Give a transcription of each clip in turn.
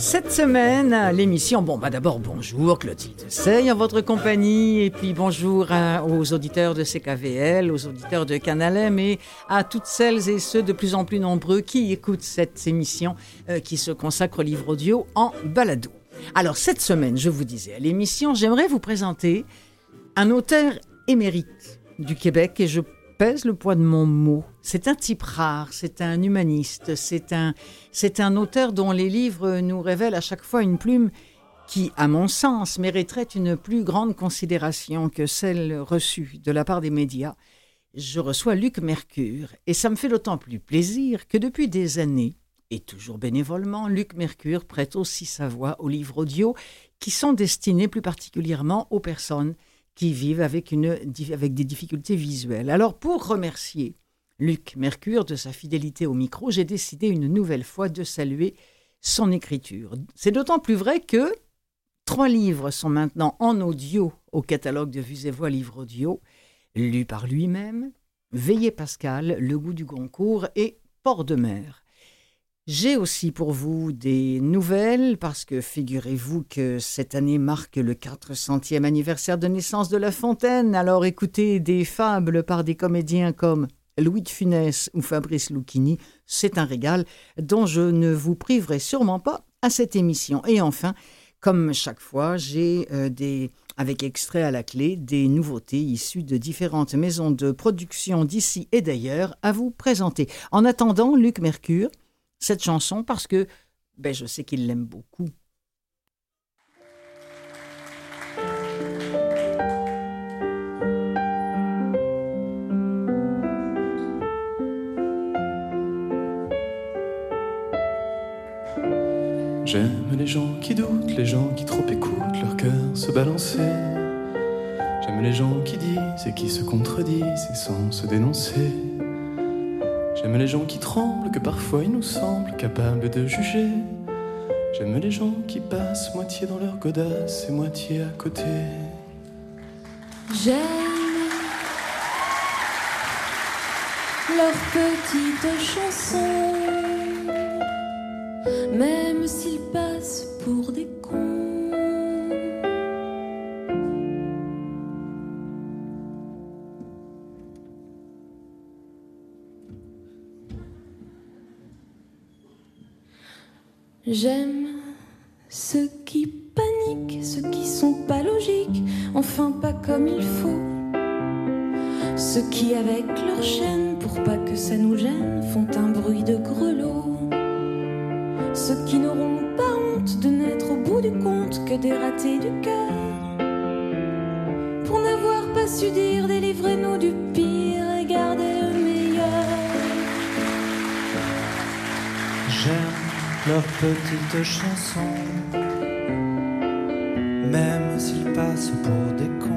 Cette semaine, l'émission, bon, bah d'abord bonjour Clotilde Sey en votre compagnie, et puis bonjour aux auditeurs de CKVL, aux auditeurs de Canalem et à toutes celles et ceux de plus en plus nombreux qui écoutent cette émission euh, qui se consacre au livre audio en balado. Alors cette semaine, je vous disais à l'émission, j'aimerais vous présenter un auteur émérite du Québec et je pèse le poids de mon mot. C'est un type rare, c'est un humaniste, c'est un, c'est un auteur dont les livres nous révèlent à chaque fois une plume qui, à mon sens, mériterait une plus grande considération que celle reçue de la part des médias. Je reçois Luc Mercure, et ça me fait d'autant plus plaisir que depuis des années, et toujours bénévolement, Luc Mercure prête aussi sa voix aux livres audio qui sont destinés plus particulièrement aux personnes qui vivent avec, des difficultés visuelles. Alors pour remercier Luc Mercure de sa fidélité au micro, j'ai décidé une nouvelle fois de saluer son écriture. C'est d'autant plus vrai que trois livres sont maintenant en audio au catalogue de Vues et Voix Livre Audio, lus par lui-même, Veillez Pascal, Le goût du Goncourt et Port de mer. J'ai aussi pour vous des nouvelles parce que figurez-vous que cette année marque le 400e anniversaire de naissance de La Fontaine. Alors écoutez des fables par des comédiens comme Louis de Funès ou Fabrice Lucchini, c'est un régal dont je ne vous priverai sûrement pas à cette émission. Et enfin, comme chaque fois, j'ai euh, des avec extrait à la clé des nouveautés issues de différentes maisons de production d'ici et d'ailleurs à vous présenter. En attendant, Luc Mercure, cette chanson parce que ben, je sais qu'il l'aime beaucoup. J'aime les gens qui doutent, les gens qui trop écoutent leur cœur se balancer. J'aime les gens qui disent et qui se contredisent et sans se dénoncer. J'aime les gens qui tremblent, que parfois ils nous semblent capables de juger. J'aime les gens qui passent moitié dans leur godasse et moitié à côté. J'aime leurs petites chansons, J'aime ceux qui paniquent, ceux qui sont pas logiques, enfin pas comme il faut. Ceux qui, avec leur chaîne, pour pas que ça nous gêne, font un bruit de grelot. Ceux qui n'auront pas honte de n'être au bout du compte que des ratés du cœur. Pour n'avoir pas su dire, délivrez-nous du leurs petites chansons, même s'ils passent pour des cons.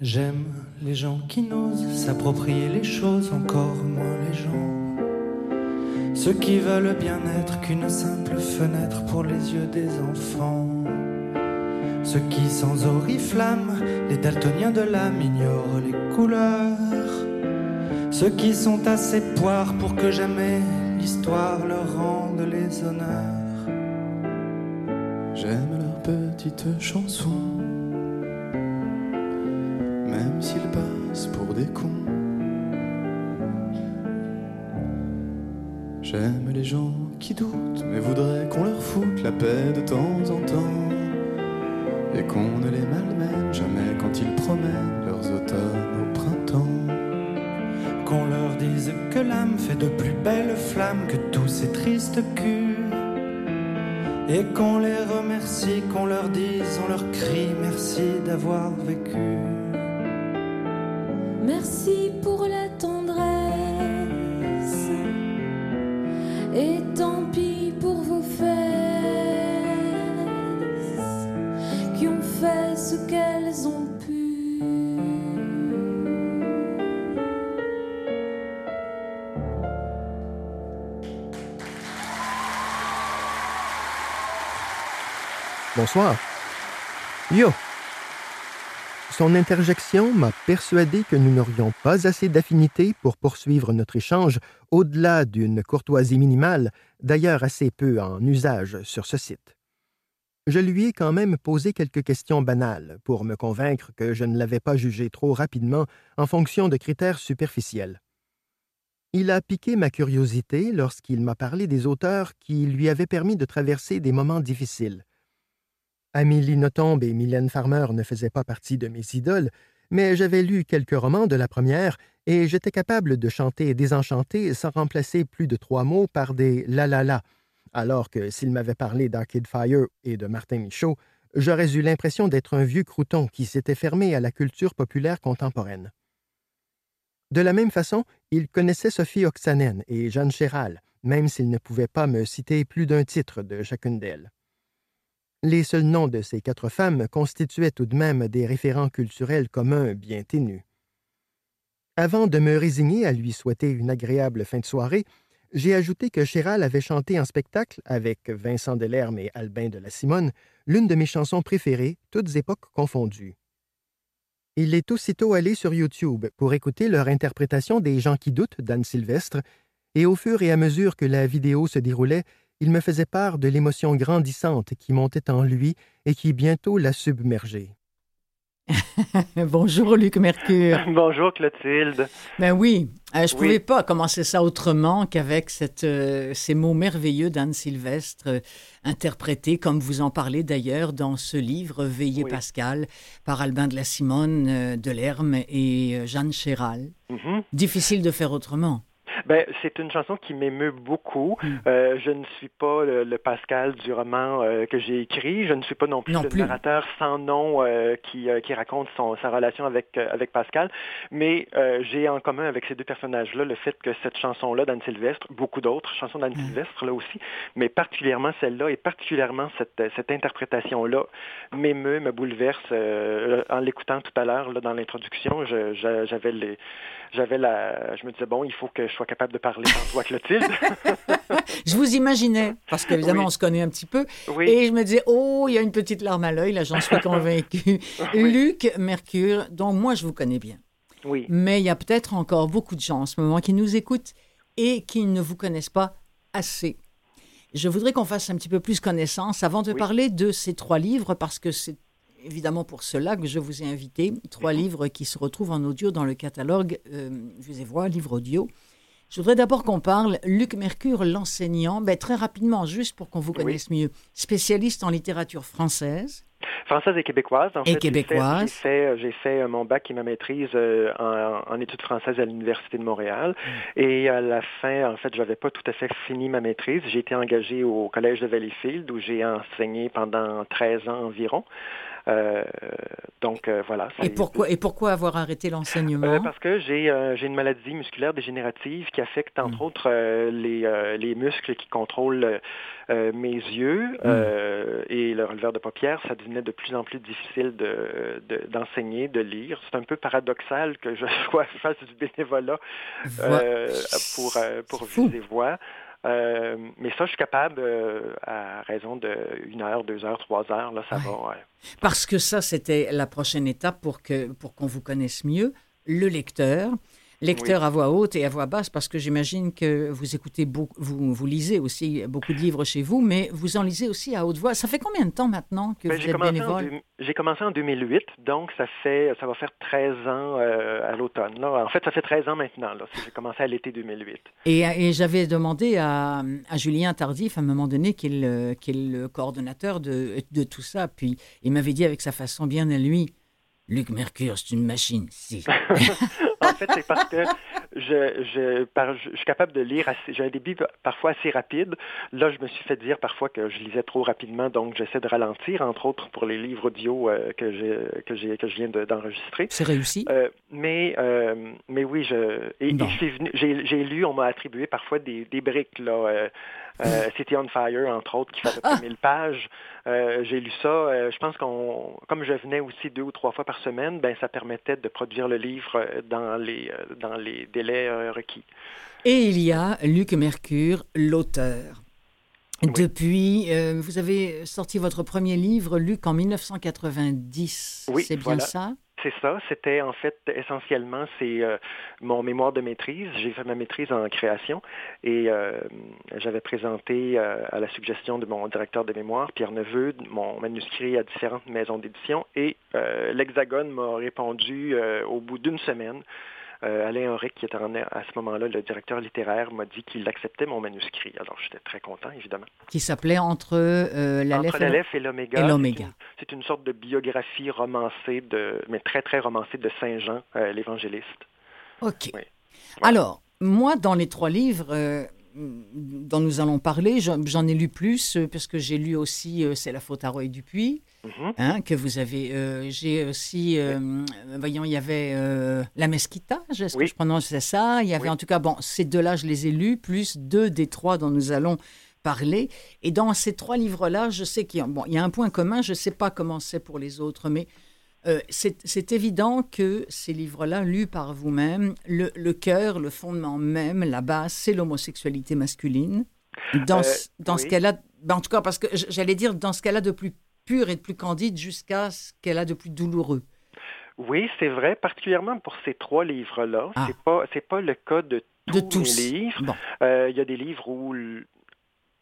J'aime les gens qui n'osent s'approprier les choses, encore moins les gens ceux qui veulent bien être qu'une simple fenêtre pour les yeux des enfants. Ceux qui sans oriflamme, les daltoniens de l'âme ignorent les couleurs. Ceux qui sont assez poires pour que jamais l'histoire leur rende les honneurs. J'aime leurs petites chansons, même s'ils passent pour des cons. J'aime les gens qui doutent, mais voudraient qu'on leur foute la paix de temps en temps. Qu'on ne les malmène jamais quand ils promènent leurs automnes au printemps. Qu'on leur dise que l'âme fait de plus belles flammes que tous ces tristes culs. Et qu'on les remercie, qu'on leur dise, on leur crie merci d'avoir vécu. Bonsoir. Yo. Son interjection m'a persuadé que nous n'aurions pas assez d'affinité pour poursuivre notre échange au-delà d'une courtoisie minimale, d'ailleurs assez peu en usage sur ce site. Je lui ai quand même posé quelques questions banales pour me convaincre que je ne l'avais pas jugé trop rapidement en fonction de critères superficiels. Il a piqué ma curiosité lorsqu'il m'a parlé des auteurs qui lui avaient permis de traverser des moments difficiles. Amélie Nothomb et Mylène Farmer ne faisaient pas partie de mes idoles, mais j'avais lu quelques romans de la première et j'étais capable de chanter Désenchanté sans remplacer plus de trois mots par des la la la, alors que s'il m'avait parlé d'Arcade Fire et de Martin Michaud, j'aurais eu l'impression d'être un vieux crouton qui s'était fermé à la culture populaire contemporaine. De la même façon, il connaissait Sophie Oxanen et Jeanne Chéral, même s'il ne pouvait pas me citer plus d'un titre de chacune d'elles. Les seuls noms de ces quatre femmes constituaient tout de même des référents culturels communs bien ténus. Avant de me résigner à lui souhaiter une agréable fin de soirée, j'ai ajouté que Chéral avait chanté en spectacle, avec Vincent Delerme et Albin de la Simone, l'une de mes chansons préférées, toutes époques confondues. Il est aussitôt allé sur YouTube pour écouter leur interprétation des gens qui doutent d'Anne Sylvestre, et au fur et à mesure que la vidéo se déroulait, il me faisait part de l'émotion grandissante qui montait en lui et qui bientôt l'a submergé. Bonjour Luc Mercure. Bonjour Clotilde. Ben oui, euh, je ne pouvais pas commencer ça autrement qu'avec euh, ces mots merveilleux d'Anne Sylvestre, euh, interprétés, comme vous en parlez d'ailleurs, dans ce livre Veillez Pascal, par Albin de la Simone, Delerme et Jeanne Chéral. Mm-hmm. Difficile de faire autrement. Ben, c'est une chanson qui m'émeut beaucoup. Hmm. Euh, je ne suis pas le, Pascal du roman euh, que j'ai écrit. Je ne suis pas non plus le narrateur sans nom euh, qui, qui raconte son, sa relation avec, avec Pascal. Mais j'ai en commun avec ces deux personnages-là le fait que cette chanson-là d'Anne Sylvestre, beaucoup d'autres chansons d'Anne hmm. Sylvestre là aussi, mais particulièrement celle-là et particulièrement cette, cette interprétation-là m'émeut, me bouleverse. en l'écoutant tout à l'heure dans l'introduction, j'avais les j'avais la, je me disais bon, il faut que je sois capable de parler par toi, Clotilde. je vous imaginais, parce qu'évidemment, on se connaît un petit peu. Et je me disais, oh, il y a une petite larme à l'œil, là, j'en suis convaincu. Luc Mercure, dont moi, je vous connais bien. Oui. Mais il y a peut-être encore beaucoup de gens en ce moment qui nous écoutent et qui ne vous connaissent pas assez. Je voudrais qu'on fasse un petit peu plus connaissance avant de parler de ces trois livres, parce que c'est évidemment pour cela que je vous ai invité. Trois livres qui se retrouvent en audio dans le catalogue euh, Voix, livre audio. Je voudrais d'abord qu'on parle Luc Mercure, l'enseignant, ben, très rapidement, juste pour qu'on vous connaisse mieux. Spécialiste en littérature française. Française et québécoise. En et québécoise. J'ai fait, euh, mon bac et ma maîtrise euh, en, études françaises à l'Université de Montréal. Mm. Et à la fin, en fait, je n'avais pas tout à fait fini ma maîtrise. J'ai été engagé au Collège de Valleyfield où j'ai enseigné pendant 13 ans environ. Euh, donc euh, voilà. Et pourquoi, et pourquoi avoir arrêté l'enseignement? Euh, Parce que j'ai une maladie musculaire dégénérative qui affecte entre hmm. autres les, les muscles qui contrôlent mes yeux hmm. et le releveur de paupières. Ça devenait de plus en plus difficile d'enseigner, de, de, lire. C'est un peu paradoxal que je sois face du bénévolat pour, pour viser voix. Euh, mais ça, je suis capable, euh, à raison de une heure, deux heures, trois heures, là, ça va. Parce que ça, c'était la prochaine étape pour que pour qu'on vous connaisse mieux, le lecteur. Lecteur à voix haute et à voix basse, parce que j'imagine que vous écoutez beaucoup, vous, vous, lisez aussi beaucoup de livres chez vous, mais vous en lisez aussi à haute voix. Ça fait combien de temps maintenant que ben, vous êtes bénévole? J'ai commencé en 2008, donc ça fait ça va faire 13 ans euh, à l'automne. En fait, ça fait 13 ans maintenant. J'ai commencé à l'été 2008. Et, et j'avais demandé à, à, Julien Tardif à un moment donné, qui est le, qui est le coordonnateur de, de tout ça, puis il m'avait dit avec sa façon bien à lui, Luc Mercure, c'est une machine, si. en fait, c'est parce que je, je, je, suis capable de lire, j'ai un débit parfois assez rapide. Là, je me suis fait dire parfois que je lisais trop rapidement, donc j'essaie de ralentir, entre autres pour les livres audio euh, que, que, que je viens d'enregistrer. c'est réussi. Euh, mais, euh, mais oui, je, et, j'ai lu, on m'a attribué parfois des, des briques, là euh, City on Fire, entre autres, qui fait à peu 1000 pages. Euh, j'ai lu ça. Euh, je pense qu'on, comme je venais aussi deux ou trois fois par semaine, ben ça permettait de produire le livre dans les dans les délais requis. Et il y a Luc Mercure, l'auteur. Depuis, vous avez sorti votre premier livre, Luc, en 1990. Oui, c'est bien ça? C'est ça. C'était en fait essentiellement c'est euh, mon mémoire de maîtrise. J'ai fait ma maîtrise en création et euh, j'avais présenté euh, à la suggestion de mon directeur de mémoire, Pierre Neveu, mon manuscrit à différentes maisons d'édition et l'Hexagone m'a répondu au bout d'une semaine Alain Henrique, qui était à ce moment-là le directeur littéraire, m'a dit qu'il acceptait mon manuscrit. Alors j'étais très content, évidemment. Qui s'appelait Entre euh, l'Aleph et l'Oméga. C'est une, sorte de biographie romancée, de, mais très, très romancée de Saint Jean, euh, l'évangéliste. OK. Alors, moi, dans les trois livres, euh, dont nous allons parler. J'en ai lu plus euh, parce que j'ai lu aussi euh, C'est la faute à Roy Dupuis, mhm. hein, que vous avez. Euh, j'ai aussi, voyons, il y avait La Mesquita, est-ce que je prononce ça Il y avait en tout cas, bon, ces deux-là, je les ai lus, plus deux des trois dont nous allons parler. Et dans ces trois livres-là, je sais qu'il y, bon, il y a un point commun, je ne sais pas comment c'est pour les autres, mais euh, c'est évident que ces livres-là, lus par vous-même, le, cœur, le fondement même, la base, c'est l'homosexualité masculine. Dans, euh, dans ce qu'elle a, ben, en tout cas, parce que j'allais dire dans ce qu'elle a de plus pur et de plus candide jusqu'à ce qu'elle a de plus douloureux. Oui, c'est vrai, particulièrement pour ces trois livres-là. Ah. C'est pas, pas le cas de tous, les livres. Euh, il y a des livres où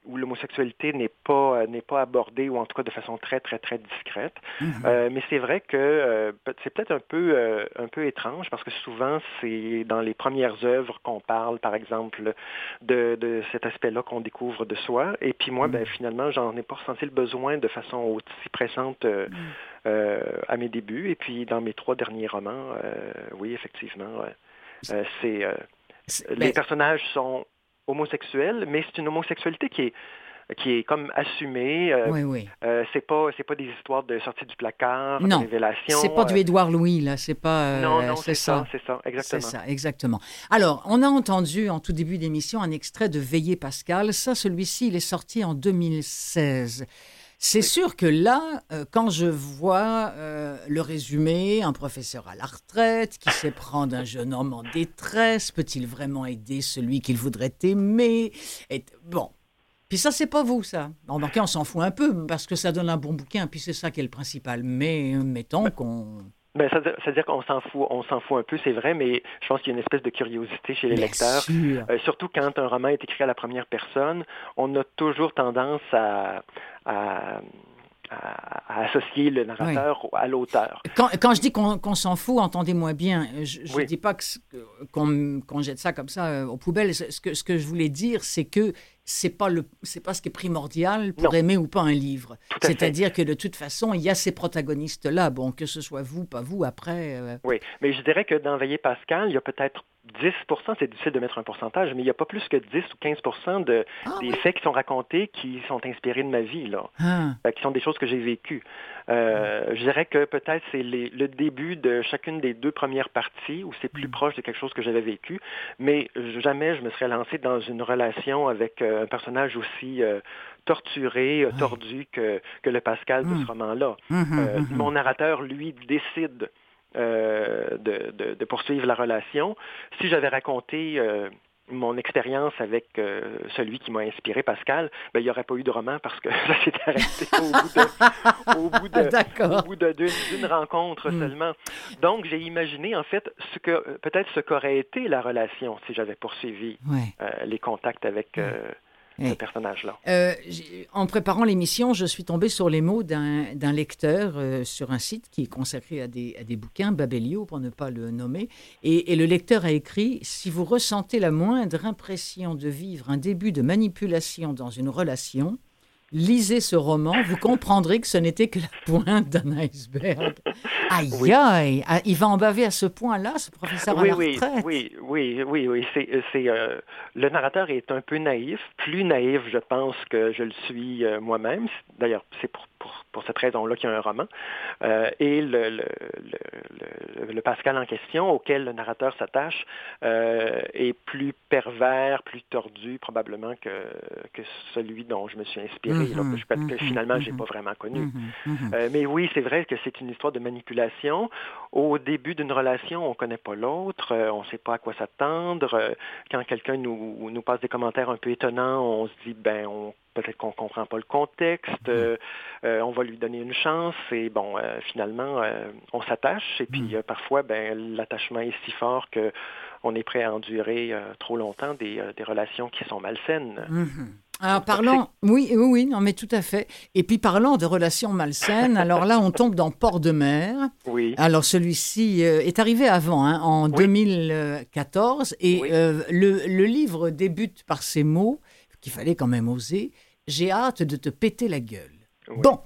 où l'homosexualité n'est pas euh, n'est pas abordée ou en tout cas de façon très très très discrète. Mhm. Euh, mais c'est vrai que euh, c'est peut-être un peu un peu étrange parce que souvent c'est dans les premières œuvres qu'on parle, par exemple, de, de cet aspect-là qu'on découvre de soi. Et puis moi, ben mhm. finalement, j'en ai pas ressenti le besoin de façon aussi pressante. Mhm. à mes débuts et puis dans mes trois derniers romans, oui effectivement, c'est les ben personnages sont homosexuel, mais c'est une homosexualité qui est qui est comme assumée. Euh, oui, oui. Euh, c'est pas c'est pas des histoires de sortie du placard, non, de révélation. C'est pas du euh, Édouard Louis là, c'est pas. Euh, non, non, c'est ça, c'est ça, exactement. C'est ça, exactement. Alors, on a entendu en tout début d'émission un extrait de Veillée Pascal. Ça, celui-ci, il est sorti en 2016. C'est sûr que là, euh, quand je vois euh, le résumé, un professeur à la retraite qui sait prendre un jeune homme en détresse, peut-il vraiment aider celui qu'il voudrait aimer? Et, Bon. Puis ça, c'est pas vous, ça. Remarquez, on s'en fout un peu parce que ça donne un bon bouquin, puis c'est ça qui est le principal. Mais euh, mettons qu'on ben, C'est-à-dire qu'on s'en fout, on s'en fout un peu, c'est vrai, mais je pense qu'il y a une espèce de curiosité chez les lecteurs. surtout quand un roman est écrit à la première personne, on a toujours tendance à, à, associer le narrateur à l'auteur. Quand, quand, je dis qu'on s'en fout, entendez-moi bien. Je ne dis pas qu'on jette ça comme ça euh, aux poubelles. Ce que, ce que je voulais dire, c'est que c'est pas le c'est pas ce qui est primordial pour aimer ou pas un livre. C'est-à-dire que de toute façon, il y a ces protagonistes là, bon que ce soit vous, pas vous après. Euh. Oui, mais je dirais que dans Veiller Pascal, il y a peut-être 10% c'est difficile de mettre un pourcentage, mais il n'y a pas plus que 10 ou 15 de, ah des faits qui sont racontés qui sont inspirés de ma vie, là, ah. qui sont des choses que j'ai vécues. Euh, je dirais que peut-être c'est le début de chacune des deux premières parties où c'est plus mm. proche de quelque chose que j'avais vécu, mais jamais je me serais lancé dans une relation avec euh, un personnage aussi torturé, tordu que, que le Pascal de ce mm. roman-là. Mm-hmm, mon narrateur, lui, décide euh, de, poursuivre la relation. Si j'avais raconté euh, mon expérience avec euh, celui qui m'a inspiré, Pascal, ben, il n'y aurait pas eu de roman parce que ça s'est arrêté au bout de, d'une, rencontre hmm. seulement. Donc, j'ai imaginé en fait ce que peut-être ce qu'aurait été la relation si j'avais poursuivi les contacts avec personnage-là. Euh, en préparant l'émission, je suis tombée sur les mots d'un lecteur euh, sur un site qui est consacré à des, à des bouquins, Babelio pour ne pas le nommer, et, et, le lecteur a écrit Si vous ressentez la moindre impression de vivre un début de manipulation dans une relation, lisez ce roman, vous comprendrez que ce n'était que la pointe d'un iceberg. Aïe, aïe, ah, il va en baver à ce point-là, ce professeur oui, à la oui, retraite? Oui, oui, oui, oui. C'est, c'est, euh, le narrateur est un peu naïf, plus naïf, je pense, que je le suis euh, moi-même. D'ailleurs, c'est pour, pour, pour cette raison-là qu'il y a un roman. Euh, et le, le, le, le, Pascal en question, auquel le narrateur s'attache, euh, est plus pervers, plus tordu probablement que, que celui dont je me suis inspiré, mm-hmm, là, que, que, mm-hmm, finalement, mm-hmm, j'ai pas vraiment connu. Euh, mais oui, c'est vrai que c'est une histoire de manipulation. Au début d'une relation, on connaît pas l'autre, euh, on sait pas à quoi s'attendre. Euh, quand quelqu'un nous, nous passe des commentaires un peu étonnants, on se dit, ben, on peut-être qu'on comprend pas le contexte, euh, euh, on va lui donner une chance et bon, euh, finalement, on s'attache et puis parfois, ben, l'attachement est si fort que on est prêt à endurer trop longtemps des, des, relations qui sont malsaines. Mm-hmm. Alors parlons, oui, oui, oui, non, mais tout à fait. Et puis parlons de relations malsaines. alors là, on tombe dans Port de Mer. Oui. Alors celui-ci est arrivé avant, hein, en 2014, et le, le, livre débute par ces mots qu'il fallait quand même oser. J'ai hâte de te péter la gueule. Bon.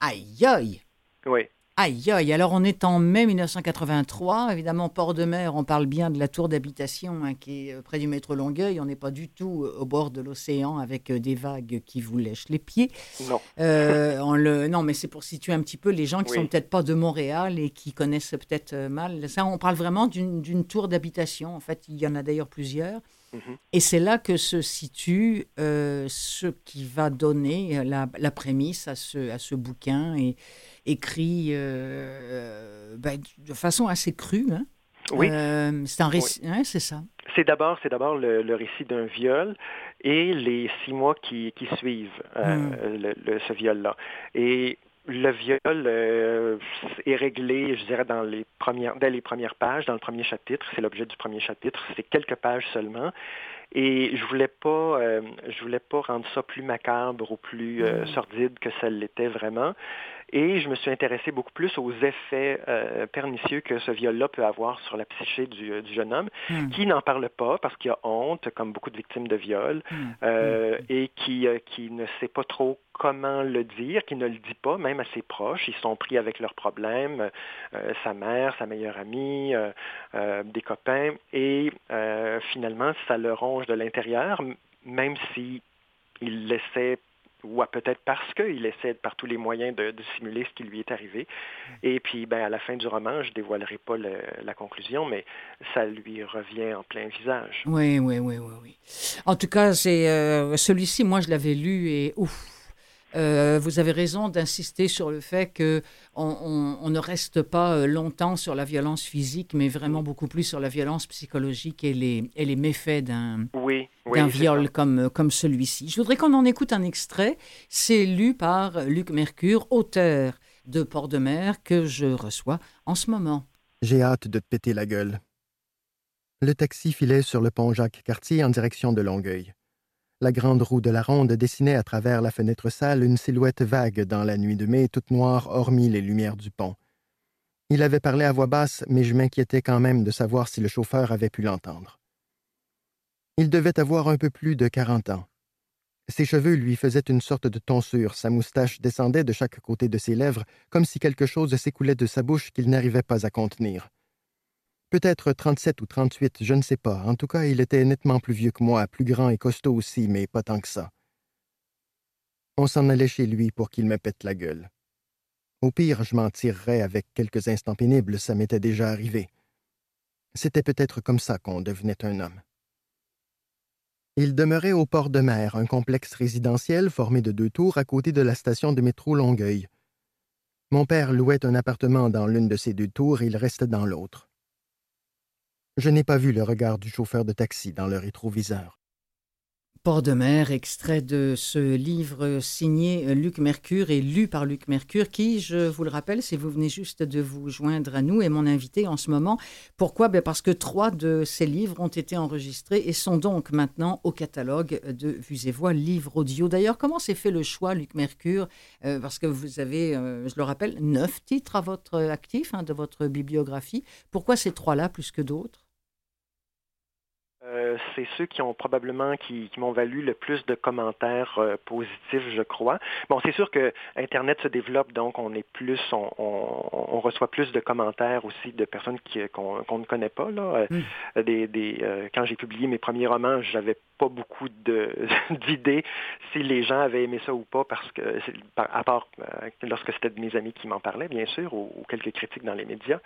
Aïe aïe. Oui. Aïe aïe. Alors on est en mai 1983. Évidemment, port de mer, on parle bien de la tour d'habitation hein, qui est euh, près du métro Longueuil. On n'est pas du tout euh, au bord de l'océan avec euh, des vagues qui vous lèchent les pieds. Non. on le... Non, mais c'est pour situer un petit peu les gens qui sont peut-être pas de Montréal et qui connaissent peut-être mal. Ça, on parle vraiment d'une tour d'habitation. En fait, il y en a d'ailleurs plusieurs. Mhm. Et c'est là que se situe euh, ce qui va donner la, la, prémisse à ce, à ce bouquin, et, écrit euh, ben, de façon assez crue. Hein. Oui. c'est un récit, c'est ça. C'est d'abord, c'est d'abord le, le, récit d'un viol et les six mois qui, qui suivent hmm. le, ce viol-là. Et le viol euh, est réglé, je dirais, dans les premières, dès les premières pages, dans le premier chapitre. C'est l'objet du premier chapitre. C'est quelques pages seulement. Et je voulais pas, euh, je voulais pas rendre ça plus macabre ou plus euh, mm. sordide que ça l'était vraiment. Et je me suis intéressé beaucoup plus aux effets euh, pernicieux que ce viol-là peut avoir sur la psyché du, du jeune homme, mm. qui n'en parle pas parce qu'il a honte, comme beaucoup de victimes de viol, mm. et qui, qui ne sait pas trop comment le dire, qui ne le dit pas, même à ses proches. Ils sont pris avec leurs problèmes, sa mère, sa meilleure amie, des copains, et finalement, ça le ronge de l'intérieur, même si il laissait ou peut-être parce qu'il essaie par tous les moyens de, simuler ce qui lui est arrivé. Et puis, ben, à la fin du roman, je dévoilerai pas la conclusion, mais ça lui revient en plein visage. Oui, oui, oui, oui. oui. En tout cas, euh, celui-ci, moi, je l'avais lu et ouf, euh, vous avez raison d'insister sur le fait que on, ne reste pas euh, longtemps sur la violence physique, mais vraiment beaucoup plus sur la violence psychologique et les, et les méfaits d'un oui, viol comme, comme celui-ci. Je voudrais qu'on en écoute un extrait. C'est lu par Luc Mercure, auteur de Port de Mer, que je reçois en ce moment. J'ai hâte de te péter la gueule. Le taxi filait sur le pont Jacques-Cartier en direction de Longueuil. La grande roue de la ronde dessinait à travers la fenêtre sale une silhouette vague dans la nuit de mai, toute noire hormis les lumières du pont. Il avait parlé à voix basse, mais je m'inquiétais quand même de savoir si le chauffeur avait pu l'entendre. Il devait avoir un peu plus de quarante ans. Ses cheveux lui faisaient une sorte de tonsure, sa moustache descendait de chaque côté de ses lèvres, comme si quelque chose s'écoulait de sa bouche qu'il n'arrivait pas à contenir. Peut-être 37 ou 38, je ne sais pas. En tout cas, il était nettement plus vieux que moi, plus grand et costaud aussi, mais pas tant que ça. On s'en allait chez lui pour qu'il me pète la gueule. Au pire, je m'en tirerais avec quelques instants pénibles, ça m'était déjà arrivé. C'était peut-être comme ça qu'on devenait un homme. Il demeurait au port de mer, un complexe résidentiel formé de deux tours à côté de la station de métro Longueuil. Mon père louait un appartement dans l'une de ces deux tours et il restait dans l'autre. Je n'ai pas vu le regard du chauffeur de taxi dans le rétroviseur. Port de mer, extrait de ce livre signé Luc Mercure et lu par Luc Mercure, qui, je vous le rappelle, si vous venez juste de vous joindre à nous, est mon invité en ce moment. Pourquoi? Ben Parce que trois de ces livres ont été enregistrés et sont donc maintenant au catalogue de Vues et Voix, livre audio. D'ailleurs, comment s'est fait le choix, Luc Mercure? Euh, Parce que vous avez, euh, je le rappelle, neuf titres à votre actif, hein, de votre bibliographie. Pourquoi ces trois-là plus que d'autres? Euh, c'est ceux qui ont probablement qui, m'ont valu le plus de commentaires euh, positifs, je crois. Bon, c'est sûr que Internet se développe, donc on est plus, on, reçoit plus de commentaires aussi de personnes qu'on, ne connaît pas. Là. Mm. Des, quand j'ai publié mes premiers romans, j'avais pas beaucoup d'idées si les gens avaient aimé ça ou pas, parce que à part lorsque c'était de mes amis qui m'en parlaient, bien sûr, ou, ou, quelques critiques dans les médias.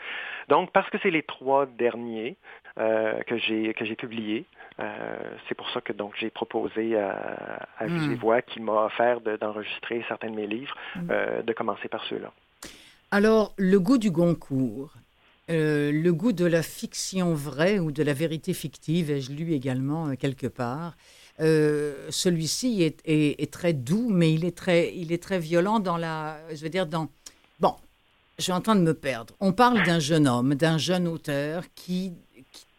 Donc, parce que c'est les trois derniers que j'ai que j'ai publiés euh, c'est pour ça que donc j'ai proposé à, à mmh. Voix, qui m'a offert d'enregistrer certains de mes livres, hmm. euh, de commencer par ceux-là. Alors, le goût du Goncourt, euh, le goût de la fiction vraie ou de la vérité fictive, ai-je lu également quelque part. Celui-ci est, est, très doux, mais il est très, il est très violent dans la, je veux dire dans. Bon, je suis en train de me perdre. On parle d'un jeune homme, d'un jeune auteur qui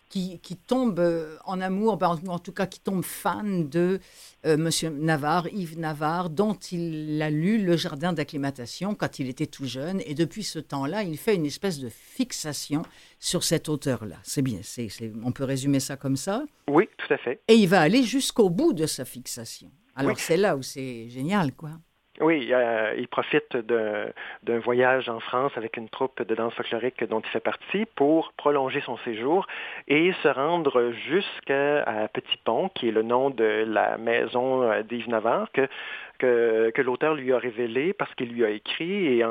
qui, tombe euh, en amour, ben, en tout cas qui tombe fan de euh, Monsieur Navarre, Yves Navarre, dont il a lu Le Jardin d'acclimatation quand il était tout jeune. Et depuis ce temps-là, il fait une espèce de fixation sur cet auteur-là. C'est bien, c'est, on peut résumer ça comme ça? Oui, tout à fait. Et il va aller jusqu'au bout de sa fixation. Alors c'est là où c'est génial, quoi. Oui, il profite d'un voyage en France avec une troupe de danse folklorique dont il fait partie pour prolonger son séjour et se rendre jusqu'à Petit Pont, qui est le nom de la maison euh, d'Yves Navarre, que, l'auteur lui a révélé parce qu'il lui a écrit et euh,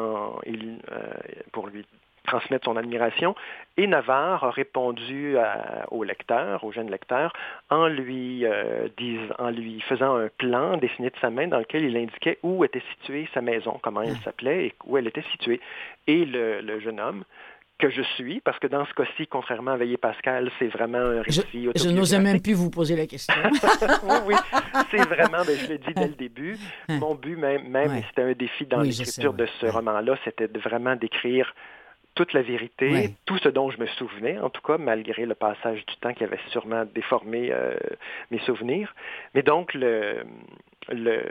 pour lui transmettre son admiration. Et Navarre a répondu au lecteur, au jeune lecteur, en lui, euh, en lui faisant un plan dessiné de sa main dans lequel il indiquait où était située sa maison, comment elle s'appelait et où elle était située. Et le, jeune homme, que je suis, parce que dans ce cas-ci, contrairement à Veillé Pascal, c'est vraiment un récit Je, je n'osais même plus vous poser la question. oui, oui, c'est vraiment, ben, je l'ai dit dès le début, mon but même, même c'était un défi dans l'écriture de ce roman-là, c'était de vraiment d'écrire toute la vérité, tout ce dont je me souvenais, en tout cas, malgré le passage du temps qui avait sûrement déformé euh, mes souvenirs. Mais donc, le, le,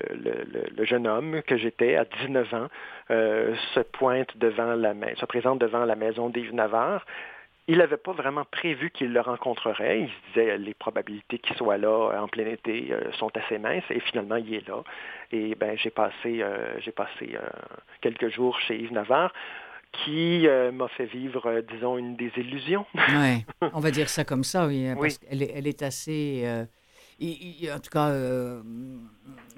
le, jeune homme que j'étais à 19 ans euh, se pointe devant la se présente devant la maison d'Yves Navarre. Il n'avait pas vraiment prévu qu'il le rencontrerait. Il se disait les probabilités qu'il soit là en plein été euh, sont assez minces et finalement il est là. Et ben j'ai passé j'ai passé quelques jours chez Yves Navarre qui euh, m'a fait vivre, euh, disons, une désillusion. oui, on va dire ça comme ça, oui. Parce Elle, est, elle, est, assez... Euh, en tout cas,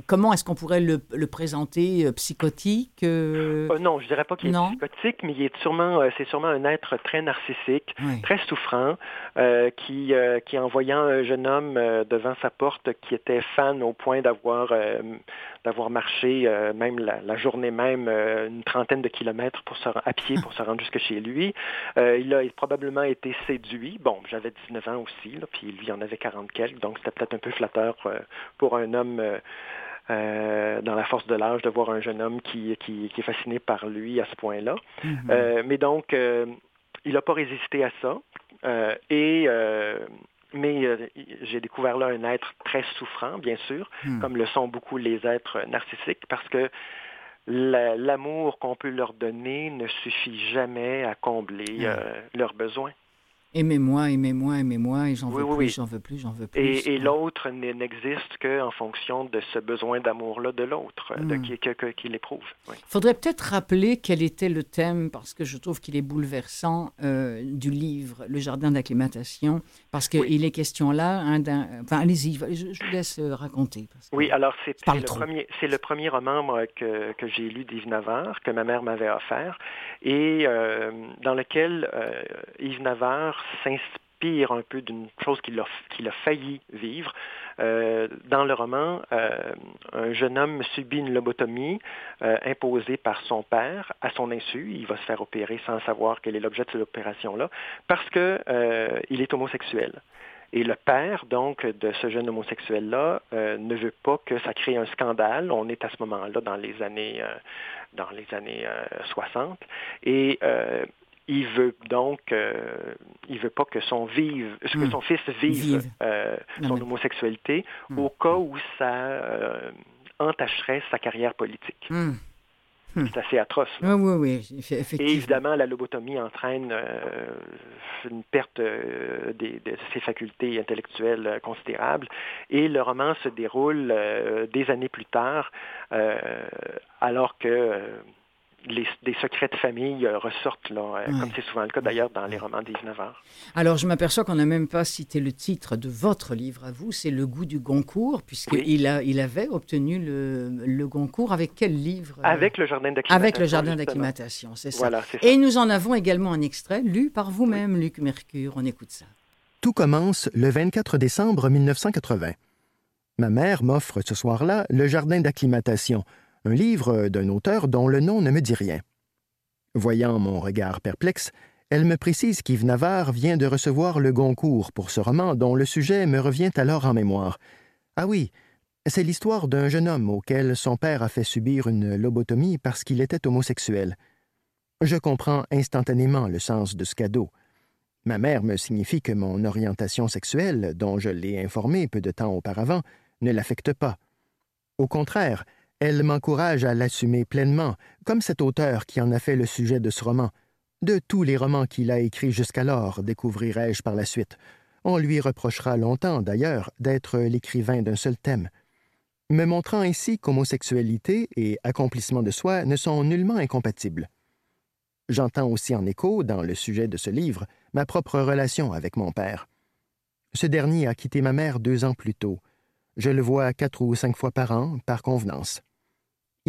comment est-ce qu'on pourrait le, présenter psychotique Non, je dirais pas qu'il est psychotique, mais il est sûrement, c'est sûrement un être très narcissique, très souffrant, qui, qui en voyant un jeune homme devant sa porte qui était fan au point d'avoir d'avoir marché euh, même la, journée même euh, une trentaine de kilomètres pour se, à pied pour se rendre jusque chez lui. Euh, il a probablement été séduit. Bon, j'avais 19 ans aussi, là, puis lui en avait 40 quelques, donc c'était peut-être un peu flatteur pour un homme dans la force de l'âge de voir un jeune homme qui, qui, est fasciné par lui à ce point-là. Mm-hmm. mais donc, il n'a pas résisté à ça. et mais euh, j'ai découvert là un être très souffrant, bien sûr, hmm. comme le sont beaucoup les êtres narcissiques, parce que l'amour qu'on peut leur donner ne suffit jamais à combler euh, leurs besoins. Aimez-moi, aimez-moi, aimez-moi, et j'en veux, plus, j'en veux plus, j'en veux plus. Et, l'autre n'existe qu'en fonction de ce besoin d'amour-là de l'autre, de hmm. qui, qui l'éprouve. Il faudrait peut-être rappeler quel était le thème, parce que je trouve qu'il est bouleversant, euh, du livre Le Jardin d'acclimatation, parce qu'il est question là, hein, enfin allez-y, je, vous laisse euh, raconter. oui, alors c'est le, premier, le premier roman que, que j'ai lu d'Yves Navarre, que ma mère m'avait offert, et euh, dans lequel Yves Navarre s'inspire un peu d'une chose qu'il a, a failli vivre. Euh, dans le roman, euh, un jeune homme subit une lobotomie euh, imposée par son père à son insu. Il va se faire opérer sans savoir quel est l'objet de cette opération-là, parce qu'il est homosexuel. Et le père, donc, de ce jeune homosexuel-là, ne veut pas que ça crée un scandale. On est à ce moment-là dans les années, dans les années 60. Et il veut donc, euh, il veut pas que son vive, que hmm. son fils vive, euh, son homosexualité, hmm. au cas où ça euh, entacherait sa carrière politique. Hmm. C'est assez atroce. Oui, oui, oui, effectivement. Et évidemment, la lobotomie entraîne une perte de, ses facultés intellectuelles considérables. Et le roman se déroule des années plus tard, alors que des secrets de famille euh, ressortent, là, euh, comme c'est souvent le cas d'ailleurs dans les romans des 19 heures. Alors, je m'aperçois qu'on n'a même pas cité le titre de votre livre à vous, c'est Le goût du Goncourt, puisqu'il a, il avait obtenu le, le, Goncourt avec quel livre euh? Avec le Jardin d'acclimatation. Avec le Jardin d'acclimatation, c'est ça. Et nous en avons également un extrait lu par vous-même, Luc Mercure. On écoute ça. Tout commence le 24 décembre 1980. Ma mère m'offre ce soir-là le Jardin d'acclimatation livre d'un auteur dont le nom ne me dit rien. Voyant mon regard perplexe, elle me précise qu'Yves Navarre vient de recevoir le Goncourt pour ce roman dont le sujet me revient alors en mémoire. Ah oui, c'est l'histoire d'un jeune homme auquel son père a fait subir une lobotomie parce qu'il était homosexuel. Je comprends instantanément le sens de ce cadeau. Ma mère me signifie que mon orientation sexuelle, dont je l'ai informée peu de temps auparavant, ne l'affecte pas. Au contraire, elle m'encourage à l'assumer pleinement, comme cet auteur qui en a fait le sujet de ce roman. De tous les romans qu'il a écrits jusqu'alors, découvrirai-je par la suite. On lui reprochera longtemps, d'ailleurs, d'être l'écrivain d'un seul thème. Me montrant ainsi qu'homosexualité et accomplissement de soi ne sont nullement incompatibles. J'entends aussi en écho, dans le sujet de ce livre, ma propre relation avec mon père. Ce dernier a quitté ma mère deux ans plus tôt. Je le vois quatre ou cinq fois par an, par convenance.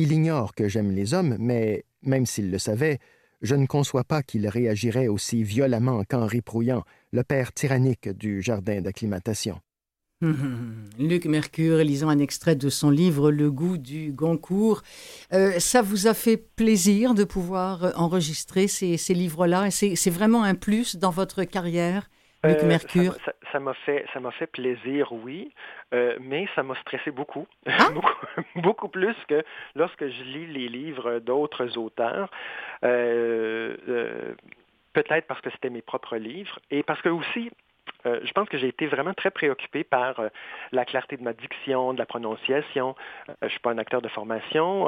Il ignore que j'aime les hommes, mais, même s'il le savait, je ne conçois pas qu'il réagirait aussi violemment qu'Henri Prouillant, le père tyrannique du jardin d'acclimatation. Luc Mercure, lisant un extrait de son livre Le goût du Goncourt. Euh, ça vous a fait plaisir de pouvoir enregistrer ces, ces livres-là? C'est vraiment un plus dans votre carrière Luc euh, Mercure? Ça m'a fait, ça fait plaisir, oui, euh, mais ça m'a stressé beaucoup, ah! beaucoup, plus que lorsque je lis les livres d'autres auteurs. Euh, peut-être parce que c'était mes propres livres et parce que aussi, je pense que j'ai été vraiment très préoccupé par la clarté de ma diction, de la prononciation. je ne suis pas un acteur de formation.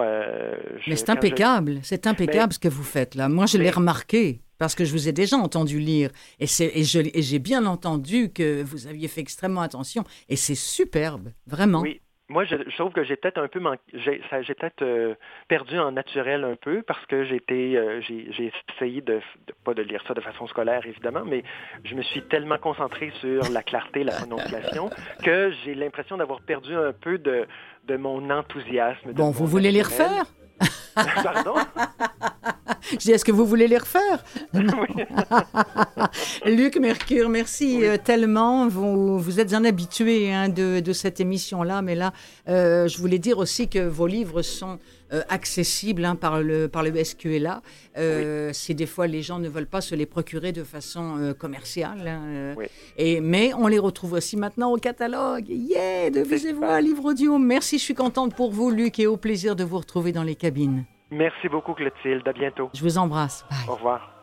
Mais c'est impeccable, c'est impeccable ce que vous faites là. Moi, je l'ai remarqué parce que je vous ai déjà entendu lire et, et j'ai bien entendu que vous aviez fait extrêmement attention et c'est superbe, vraiment. Oui. Moi, je, trouve que j'ai peut-être un peu j'ai peut-être euh, perdu en naturel un peu parce que j'ai euh, j'ai essayé de, pas de lire ça de façon scolaire évidemment, mais je me suis tellement concentré sur la clarté, la prononciation que j'ai l'impression d'avoir perdu un peu de, de mon enthousiasme. Bon, vous voulez les refaire Pardon? Je dis, est-ce que vous voulez les refaire? Luc Mercure, merci euh, tellement. Vous, vous êtes un habitué hein, de, de, cette émission-là, mais là, euh, je voulais dire aussi que vos livres sont euh, accessibles hein, par, le, par le SQLA. Euh, Si des fois les gens ne veulent pas se les procurer de façon commerciale. Hein, et, mais on les retrouve aussi maintenant au catalogue. Yeah, de Visez-Voix, livre audio. Merci, je suis contente pour vous, Luc, et au plaisir de vous retrouver dans les cabines. Merci beaucoup, Clotilde. À bientôt. Je vous embrasse. Au revoir.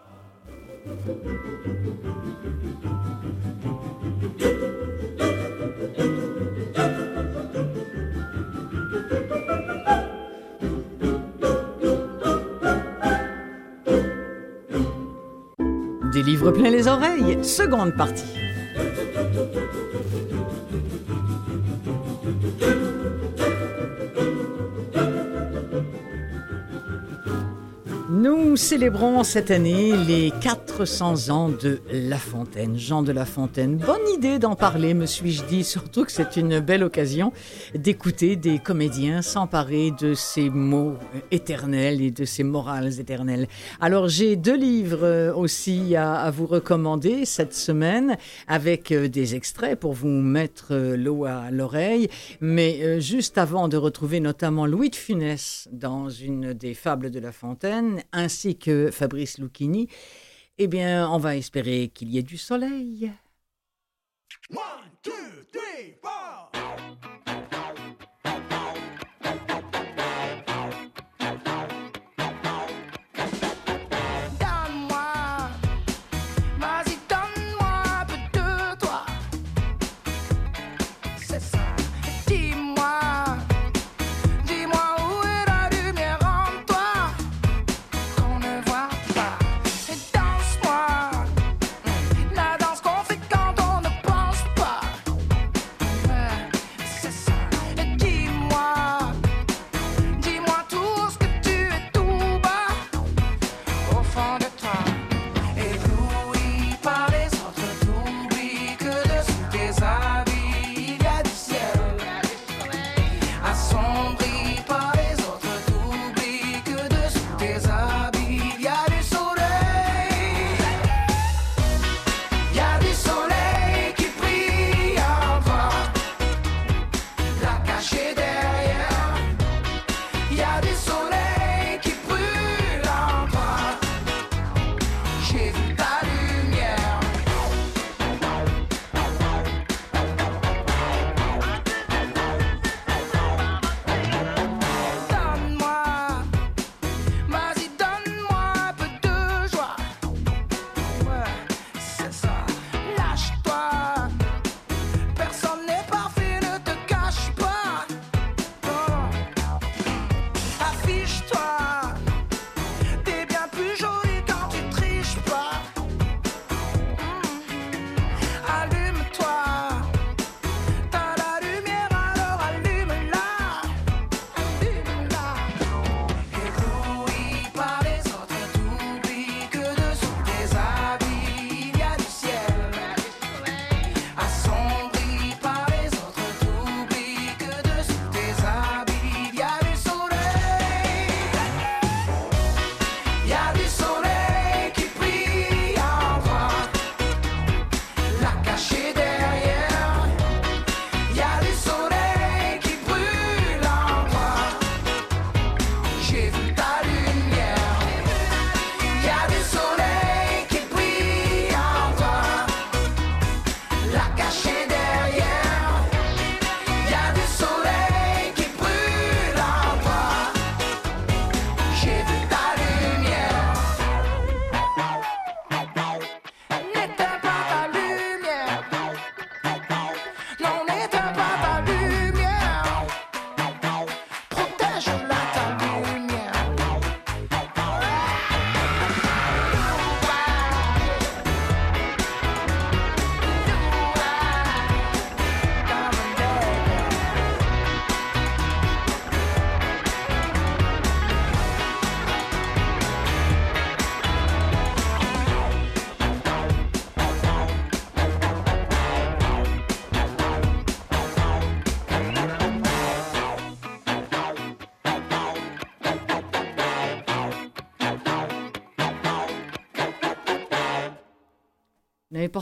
Des livres plein les oreilles, seconde partie. Nous célébrons cette année les 400 ans de La Fontaine. Jean de La Fontaine, bonne idée d'en parler, me suis-je dit, surtout que c'est une belle occasion d'écouter des comédiens s'emparer de ces mots éternels et de ces morales éternelles. Alors j'ai deux livres euh, aussi à, vous recommander cette semaine avec euh, des extraits pour vous mettre euh, l'eau à l'oreille. Mais juste avant de retrouver notamment Louis de Funès dans une des fables de La Fontaine, ainsi que Fabrice Lucchini, eh bien, on va espérer qu'il y ait du soleil. n'avez pas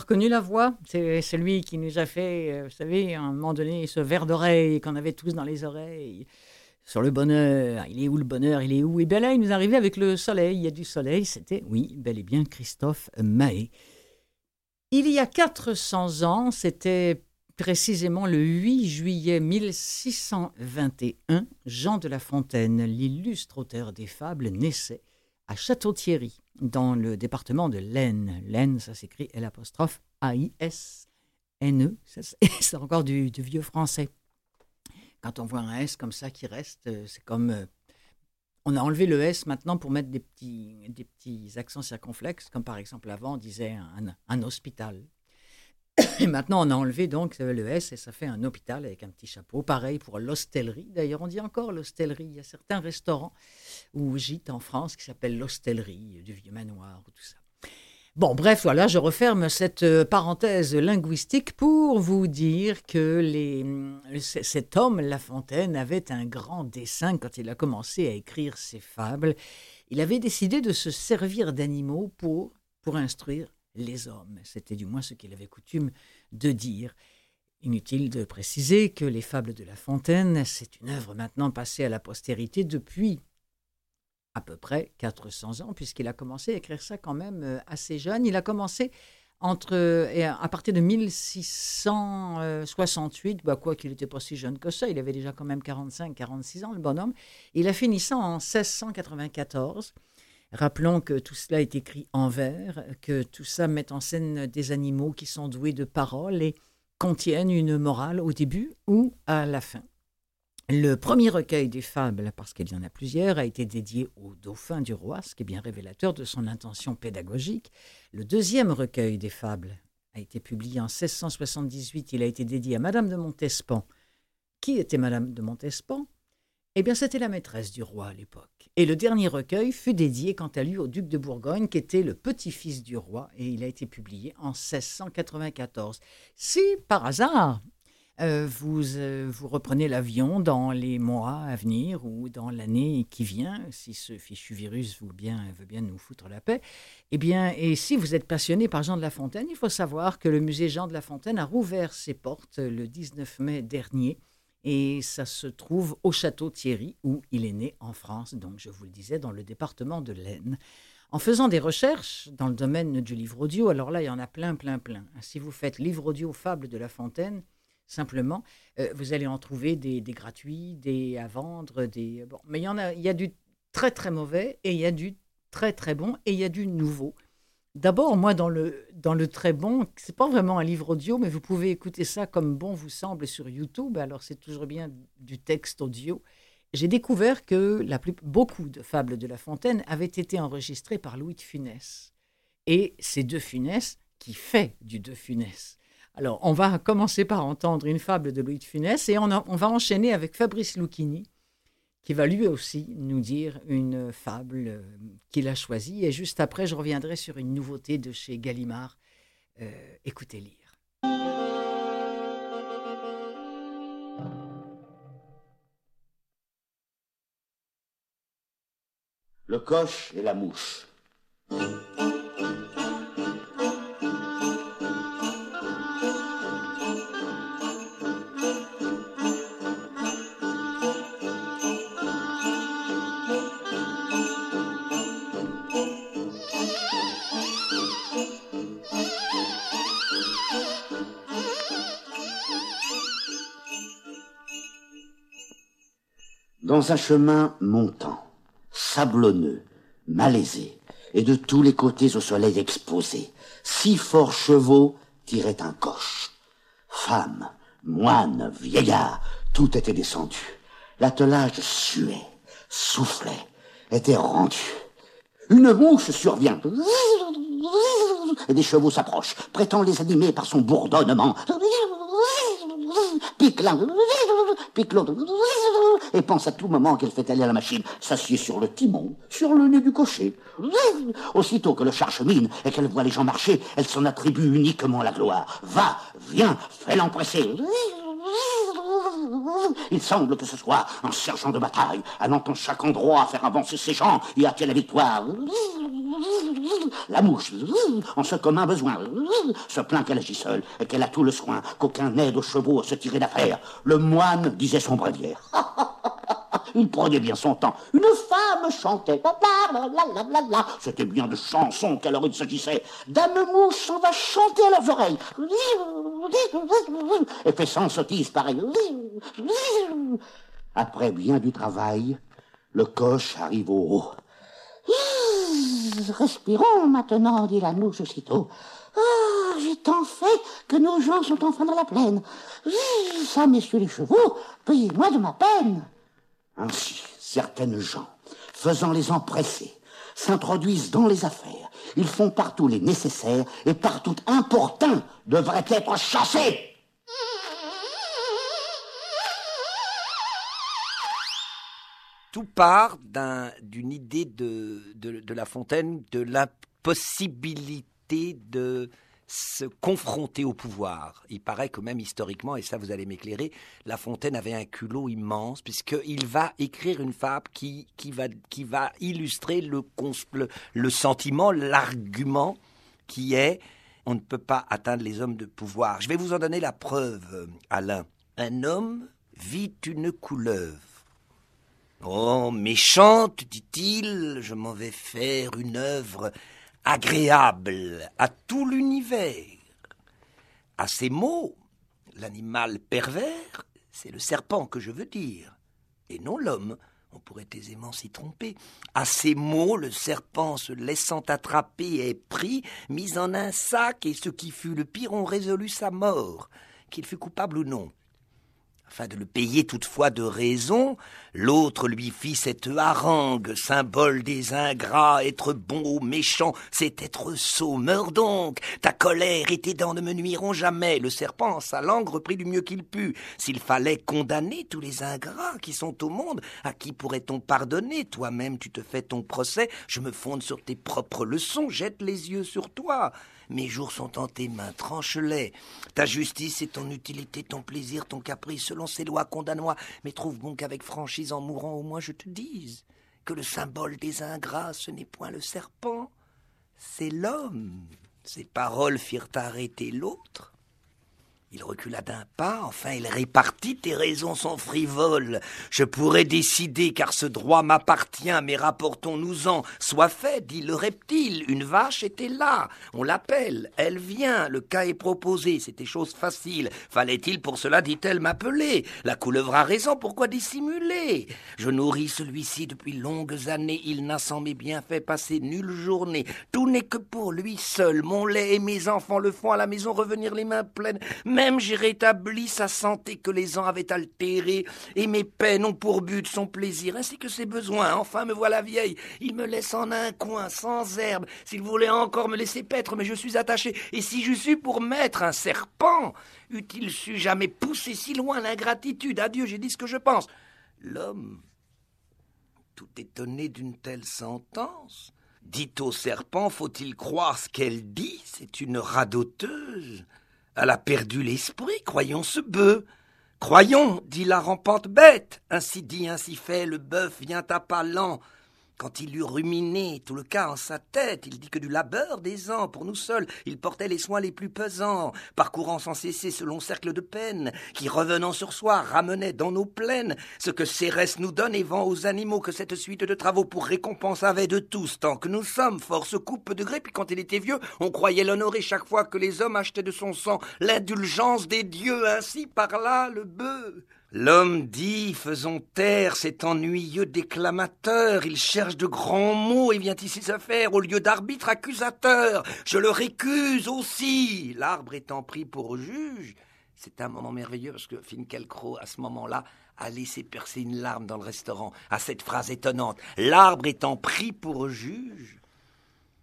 reconnu la voix C'est celui qui nous a fait, euh, vous savez, à un moment donné, ce verre d'oreille qu'on avait tous dans les oreilles. Sur le bonheur, il est où le bonheur? Il est où? Et bien là, il nous arrivait avec le soleil. Il y a du soleil. C'était, oui, bel et bien Christophe Mahé. Il y a 400 ans, c'était précisément le 8 juillet 1621, Jean de La Fontaine, l'illustre auteur des fables, naissait à Château-Thierry dans le département de l'Aisne. L'Aisne, ça s'écrit L apostrophe A-I-S-N-E. C'est encore du, vieux français. Quand on voit un S comme ça qui reste, euh, c'est comme. Euh, on a enlevé le S maintenant pour mettre des petits, des petits accents circonflexes, comme par exemple avant on disait un, un. Et maintenant, on a enlevé donc le S et ça fait un hôpital avec un petit chapeau. Pareil pour l'hostellerie. D'ailleurs, on dit encore l'hostellerie. Il y a certains restaurants ou gîtes en France qui s'appellent l'hostellerie, du vieux manoir, tout ça. Bon, bref, voilà, je referme cette euh, parenthèse linguistique pour vous dire que cet homme, La Fontaine, avait un grand dessin quand il a commencé à écrire ses fables. Il avait décidé de se servir d'animaux pour, pour instruire les hommes. C'était du moins ce qu'il avait coutume de dire. Inutile de préciser que les fables de La Fontaine, c'est une œuvre maintenant passée à la postérité depuis à peu près 400 ans, puisqu'il a commencé à écrire ça quand même euh, assez jeune. Il a commencé entre, à partir de 1668, bah quoi qu'il n'était pas si jeune que ça, il avait déjà quand même 45, 46 ans, le bonhomme. Il a fini ça en 1694. Rappelons que tout cela est écrit en vers, que tout ça met en scène des animaux qui sont doués de paroles et contiennent une morale au début ou à la fin. Le premier recueil des fables, parce qu'il y en a plusieurs, a été dédié au dauphin du roi, ce qui est bien révélateur de son intention pédagogique. Le deuxième recueil des fables a été publié en 1678. Il a été dédié à Madame de Montespan. Qui était Madame de Montespan? Eh bien, c'était la maîtresse du roi à l'époque. Et le dernier recueil fut dédié, quant à lui, au duc de Bourgogne, qui était le petit-fils du roi, et il a été publié en 1694. Si, par hasard, euh, vous, euh, vous reprenez l'avion dans les mois à venir ou dans l'année qui vient, si ce fichu virus veut bien, veut bien nous foutre la paix, eh bien, et si vous êtes passionné par Jean de La Fontaine, il faut savoir que le musée Jean de La Fontaine a rouvert ses portes le 19 mai dernier et ça se trouve au château Thierry, où il est né en France, donc je vous le disais, dans le département de l'Aisne. En faisant des recherches dans le domaine du livre audio, alors là, il y en a plein, plein, plein. Si vous faites livre audio Fable de La Fontaine, simplement, euh, vous allez en trouver des, gratuits, des à vendre, des... Bon, mais il y en a, il y a du très, très mauvais et il y a du très, très bon et il y a du nouveau. D'abord, moi, dans le, dans le très bon, c'est pas vraiment un livre audio, mais vous pouvez écouter ça comme bon vous semble sur YouTube. Alors, c'est toujours bien du texte audio. J'ai découvert que la plus, beaucoup de fables de La Fontaine avaient été enregistrées par Louis de Funès. Et c'est De Funès qui fait du De Funès. Alors, on va commencer par entendre une fable de Louis de Funès et on, on va enchaîner avec Fabrice Lucchini qui va lui aussi nous dire une fable euh, qu'il a choisie. Et juste après, je reviendrai sur une nouveauté de chez Gallimard. Euh, écoutez lire. Le coche et la mouche. Dans un chemin montant, sablonneux, malaisé, et de tous les côtés au soleil exposé, six forts chevaux tiraient un coche. Femmes, moines, vieillards, tout était descendu. L'attelage suait, soufflait, était rendu. Une mouche survient. Et des chevaux s'approchent, prétend les animer par son bourdonnement pique l'un, pique l'autre, et pense à tout moment qu'elle fait aller la machine, s'assied sur le timon, sur le nez du cocher. Aussitôt que le char chemine et qu'elle voit les gens marcher, elle s'en attribue uniquement la gloire. Va, viens, fais l'empresser. Il semble que ce soit un sergent de bataille, allant en chaque endroit faire avancer ses gens et attirer la victoire. La mouche, en ce commun besoin, se plaint qu'elle agit seule et qu'elle a tout le soin, qu'aucun aide aux chevaux à se tirer d'affaire. Le moine disait son bréviaire. Il prenait bien son temps. Une femme chantait. C'était bien de chansons qu'à il s'agissait. Dame Mouche, on va chanter à leurs oreilles. Et fait sans sottise pareil. Après bien du travail, le coche arrive au haut. Respirons maintenant, dit la mouche aussitôt. Ah, j'ai tant fait que nos gens sont enfin dans la plaine. Ça, messieurs les chevaux, payez-moi de ma peine. Ainsi, certaines gens, faisant les empresser, s'introduisent dans les affaires. Ils font partout les nécessaires et partout importuns devraient être chassés. Tout part d'une idée de, de, La Fontaine de l'impossibilité de se confronter au pouvoir. Il paraît que même historiquement, et ça vous allez m'éclairer, La Fontaine avait un culot immense, puisqu'il va écrire une fable qui, va, illustrer le, le, le sentiment, l'argument qui est on ne peut pas atteindre les hommes de pouvoir. Je vais vous en donner la preuve, Alain. Un homme vit une couleuvre. Oh, méchante, dit-il, je m'en vais faire une œuvre agréable à tout l'univers. À ces mots, l'animal pervers, c'est le serpent que je veux dire, et non l'homme. On pourrait aisément s'y tromper. À ces mots, le serpent, se laissant attraper, est pris, mis en un sac, et ce qui fut le pire, on résolut sa mort, qu'il fût coupable ou non. Afin de le payer toutefois de raison, l'autre lui fit cette harangue, symbole des ingrats, être bon ou méchant, c'est être sot, meurs donc, ta colère et tes dents ne me nuiront jamais, le serpent, sa langue, reprit du mieux qu'il put, s'il fallait condamner tous les ingrats qui sont au monde, à qui pourrait-on pardonner, toi-même tu te fais ton procès, je me fonde sur tes propres leçons, jette les yeux sur toi, mes jours sont en tes mains, tranche-les. Ta justice et ton utilité, ton plaisir, ton caprice, selon ces lois, condamne-moi. Mais trouve bon qu'avec franchise, en mourant, au moins je te dise que le symbole des ingrats, ce n'est point le serpent, c'est l'homme. Ces paroles firent arrêter l'autre. Il recula d'un pas, enfin il répartit, tes raisons sont frivoles. Je pourrais décider, car ce droit m'appartient, mais rapportons-nous-en. Soit fait, dit le reptile, une vache était là. On l'appelle, elle vient, le cas est proposé, c'était chose facile. Fallait-il pour cela, dit-elle, m'appeler? La couleuvre a raison, pourquoi dissimuler? Je nourris celui-ci depuis longues années, il n'a sans mes bienfaits passé nulle journée. Tout n'est que pour lui seul, mon lait et mes enfants le font à la maison revenir les mains pleines. Même j'ai rétabli sa santé que les ans avaient altérée, et mes peines ont pour but son plaisir, ainsi que ses besoins. Enfin, me voilà vieille. Il me laisse en un coin, sans herbe. S'il voulait encore me laisser paître, mais je suis attaché. Et si je suis pour mettre un serpent, eût-il su jamais pousser si loin l'ingratitude? Adieu, j'ai dit ce que je pense. L'homme, tout étonné d'une telle sentence, dit au serpent, faut-il croire ce qu'elle dit? C'est une radoteuse. Elle a perdu l'esprit, croyons ce bœuf. Croyons, dit la rampante bête. Ainsi dit, ainsi fait, le bœuf vient à pas lents. Quand il eut ruminé tout le cas en sa tête, il dit que du labeur des ans, pour nous seuls, il portait les soins les plus pesants, parcourant sans cesser ce long cercle de peine, qui, revenant sur soi, ramenait dans nos plaines ce que Cérès nous donne et vend aux animaux que cette suite de travaux pour récompense avait de tous, tant que nous sommes, force coupe de gré, puis quand il était vieux, on croyait l'honorer chaque fois que les hommes achetaient de son sang l'indulgence des dieux, ainsi par là le bœuf. L'homme dit, faisons taire cet ennuyeux déclamateur, il cherche de grands mots et vient ici se faire au lieu d'arbitre accusateur. Je le récuse aussi. L'arbre étant pris pour juge, c'est un moment merveilleux parce que Finkielkraut, à ce moment-là, a laissé percer une larme dans le restaurant à cette phrase étonnante. L'arbre étant pris pour juge,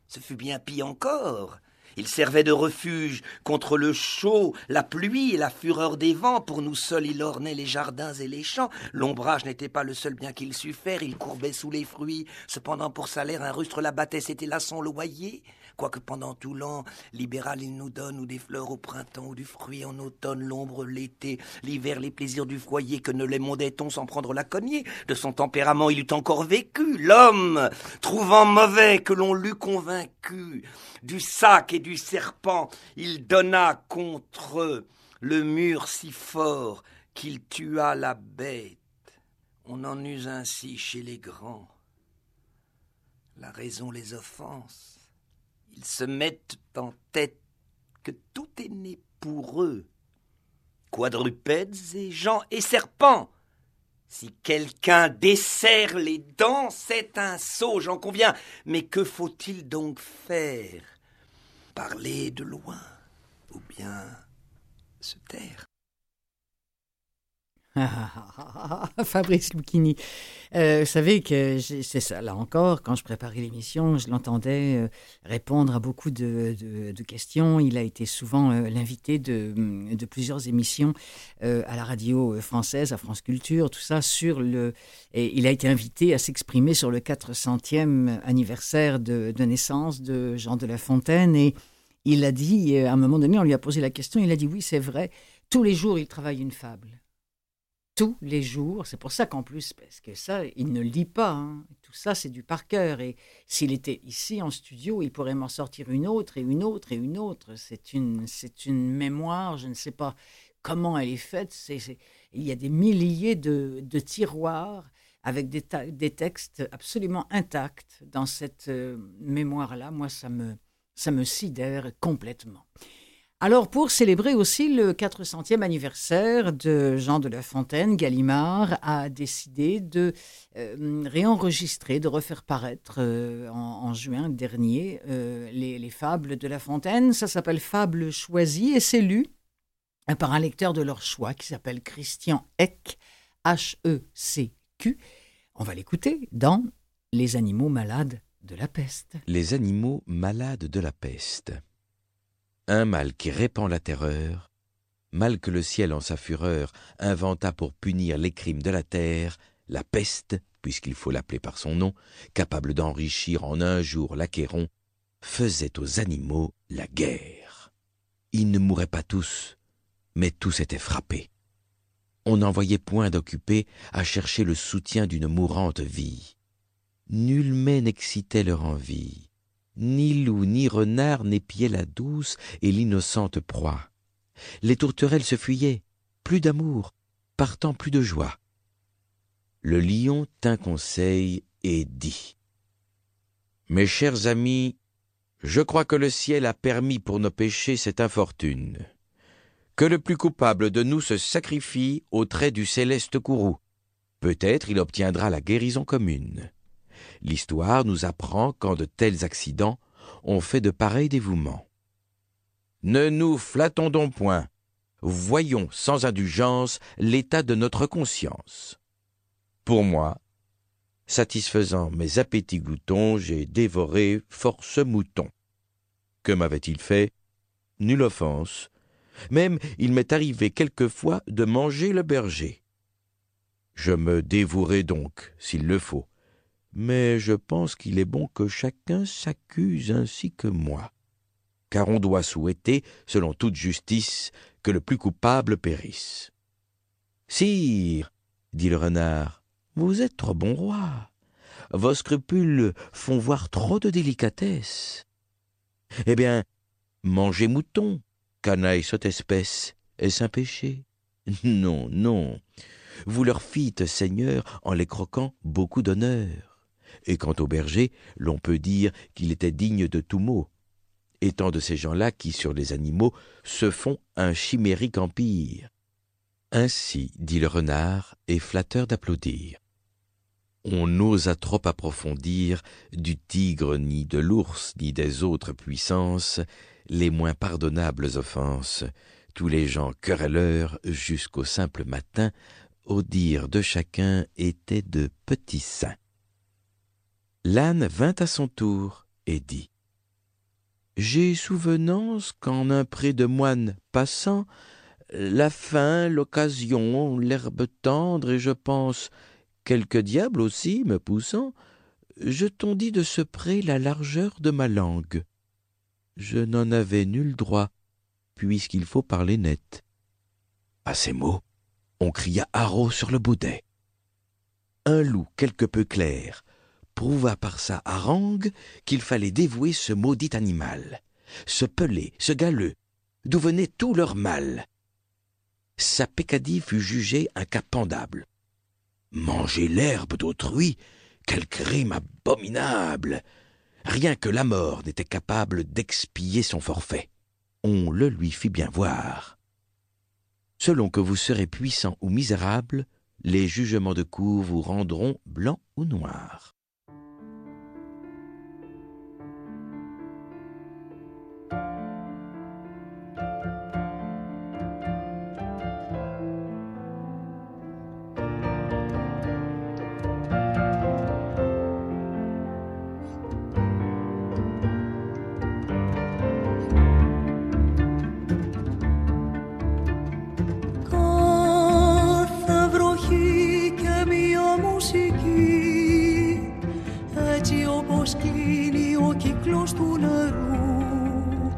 ce fut bien pis encore. Il servait de refuge contre le chaud, la pluie et la fureur des vents. Pour nous seuls, il ornait les jardins et les champs. L'ombrage n'était pas le seul bien qu'il sût faire. Il courbait sous les fruits. Cependant, pour salaire, un rustre l'abattait. C'était là son loyer. Quoique pendant tout l'an, libéral, il nous donne ou des fleurs au printemps ou du fruit en automne, l'ombre l'été, l'hiver, les plaisirs du foyer, que ne les mondait-on sans prendre la cognée De son tempérament, il eût encore vécu. L'homme, trouvant mauvais que l'on l'eût convaincu, du sac et du serpent, il donna contre le mur si fort qu'il tua la bête. On en use ainsi chez les grands. La raison les offense. Ils se mettent en tête que tout est né pour eux. Quadrupèdes et gens et serpents. Si quelqu'un desserre les dents, c'est un sot, j'en conviens. Mais que faut-il donc faire? Parler de loin ou bien se taire? Fabrice Lucchini. Euh, vous savez que c'est ça, là encore, quand je préparais l'émission, je l'entendais euh, répondre à beaucoup de, questions. Il a été souvent euh, l'invité de, de, plusieurs émissions à la radio française, à France Culture, tout ça sur le... Et il a été invité à s'exprimer sur le 400e anniversaire de, naissance de Jean de La Fontaine. Et il a dit, à un moment donné, on lui a posé la question, il a dit oui, c'est vrai, tous les jours il travaille une fable tous les jours. C'est pour ça qu'en plus, parce que ça, il ne lit pas. Hein. Tout ça, c'est du par cœur. Et s'il était ici en studio, il pourrait m'en sortir une autre et une autre et une autre. C'est une, c'est une mémoire, je ne sais pas comment elle est faite. Il y a des milliers de, tiroirs avec des, des, textes absolument intacts dans cette euh, mémoire-là. Moi, ça me, ça me sidère complètement. Alors, pour célébrer aussi le 400e anniversaire de Jean de La Fontaine, Gallimard a décidé de euh, réenregistrer, de refaire paraître euh, en, juin dernier euh, les, fables de La Fontaine. Ça s'appelle Fables choisies et c'est lu par un lecteur de leur choix qui s'appelle Christian Eck, H-E-C-Q. On va l'écouter dans Les animaux malades de la peste. Les animaux malades de la peste un mal qui répand la terreur, mal que le ciel en sa fureur inventa pour punir les crimes de la terre, la peste, puisqu'il faut l'appeler par son nom, capable d'enrichir en un jour l'Achéron, faisait aux animaux la guerre. Ils ne mouraient pas tous, mais tous étaient frappés. On n'en voyait point d'occupés à chercher le soutien d'une mourante vie. Nul mais n'excitait leur envie. Ni loup ni renard n'épiaient la douce et l'innocente proie. Les tourterelles se fuyaient, plus d'amour, partant plus de joie. Le lion tint conseil et dit Mes chers amis, je crois que le ciel a permis pour nos péchés cette infortune. Que le plus coupable de nous se sacrifie au trait du céleste courroux. Peut-être il obtiendra la guérison commune. L'histoire nous apprend quand de tels accidents ont fait de pareils dévouements. Ne nous flattons donc point. Voyons sans indulgence l'état de notre conscience. Pour moi, satisfaisant mes appétits gloutons, j'ai dévoré force moutons. Que m'avait-il fait? Nulle offense. Même il m'est arrivé quelquefois de manger le berger. Je me dévouerai donc, s'il le faut, mais je pense qu'il est bon que chacun s'accuse ainsi que moi, car on doit souhaiter, selon toute justice, que le plus coupable périsse. Sire, dit le renard, vous êtes trop bon roi. Vos scrupules font voir trop de délicatesse. Eh bien, mangez mouton, canaille sotte espèce, est-ce un péché? Non, non. Vous leur fîtes, Seigneur, en les croquant, beaucoup d'honneur. Et quant au berger, l'on peut dire qu'il était digne de tout mot, étant de ces gens-là qui, sur les animaux, se font un chimérique empire. Ainsi, dit le renard, est flatteur d'applaudir. On n'osa trop approfondir du tigre ni de l'ours ni des autres puissances les moins pardonnables offenses. Tous les gens querelleurs jusqu'au simple matin, au dire de chacun, étaient de petits saints. L'âne vint à son tour et dit J'ai souvenance qu'en un pré de moine passant, la faim, l'occasion, l'herbe tendre, et je pense quelque diable aussi me poussant, je tondis de ce pré la largeur de ma langue. Je n'en avais nul droit, puisqu'il faut parler net. À ces mots, on cria haro sur le baudet. Un loup quelque peu clair, prouva par sa harangue qu'il fallait dévouer ce maudit animal, ce pelé, ce galeux, d'où venait tout leur mal. Sa pécadille fut jugée incapendable. Manger l'herbe d'autrui, quel crime abominable Rien que la mort n'était capable d'expier son forfait. On le lui fit bien voir. Selon que vous serez puissant ou misérable, les jugements de cour vous rendront blanc ou noir. του νερού.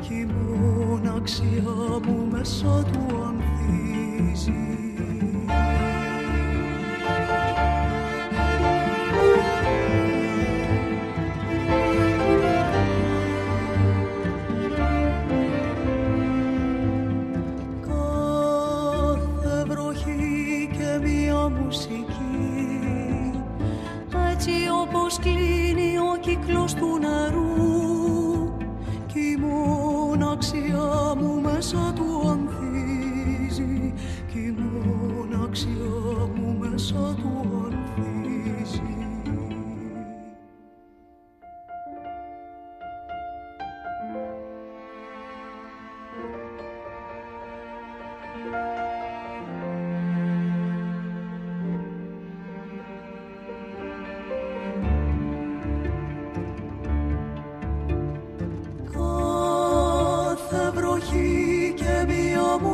Και η μοναξιά μου μέσα του ανθίζει. Μουσική. Έτσι όπως κλείνει ο κύκλος του νερού.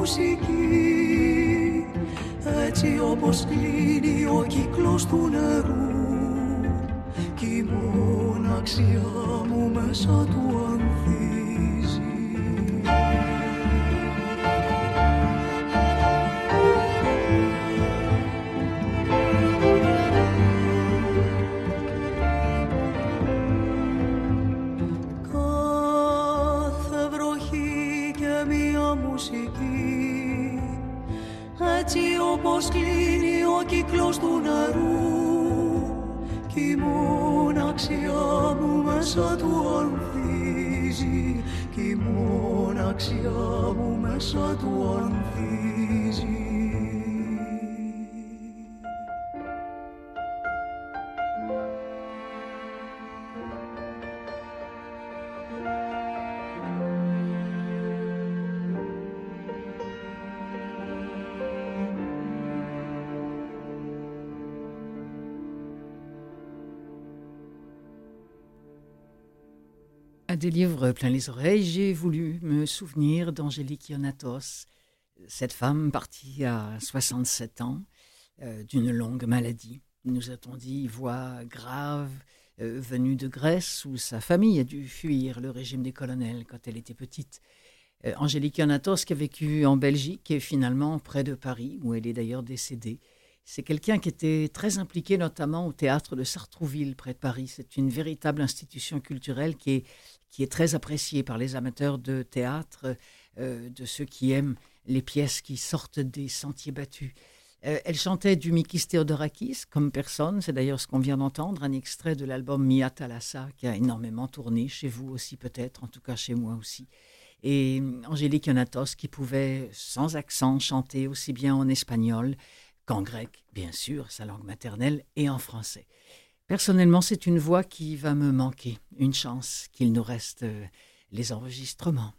μουσική. Έτσι όπως κλείνει ο κύκλος του νερού και η μοναξιά μου μέσα του des livres plein les oreilles, j'ai voulu me souvenir d'Angélique Ionatos, cette femme partie à 67 ans euh, d'une longue maladie. Nous a-t-on dit voix grave, euh, venue de Grèce, où sa famille a dû fuir le régime des colonels quand elle était petite. Euh, Angélique Ionatos qui a vécu en Belgique et finalement près de Paris, où elle est d'ailleurs décédée. C'est quelqu'un qui était très impliqué notamment au théâtre de Sartrouville, près de Paris. C'est une véritable institution culturelle qui est, qui est très appréciée par les amateurs de théâtre, euh, de ceux qui aiment les pièces qui sortent des sentiers battus. Euh, elle chantait du Mikis Theodorakis comme personne, c'est d'ailleurs ce qu'on vient d'entendre, un extrait de l'album Mia Thalassa qui a énormément tourné, chez vous aussi peut-être, en tout cas chez moi aussi. Et Angélique Ionatos qui pouvait sans accent chanter aussi bien en espagnol en grec, bien sûr, sa langue maternelle, et en français. Personnellement, c'est une voix qui va me manquer. Une chance qu'il nous reste euh, les enregistrements.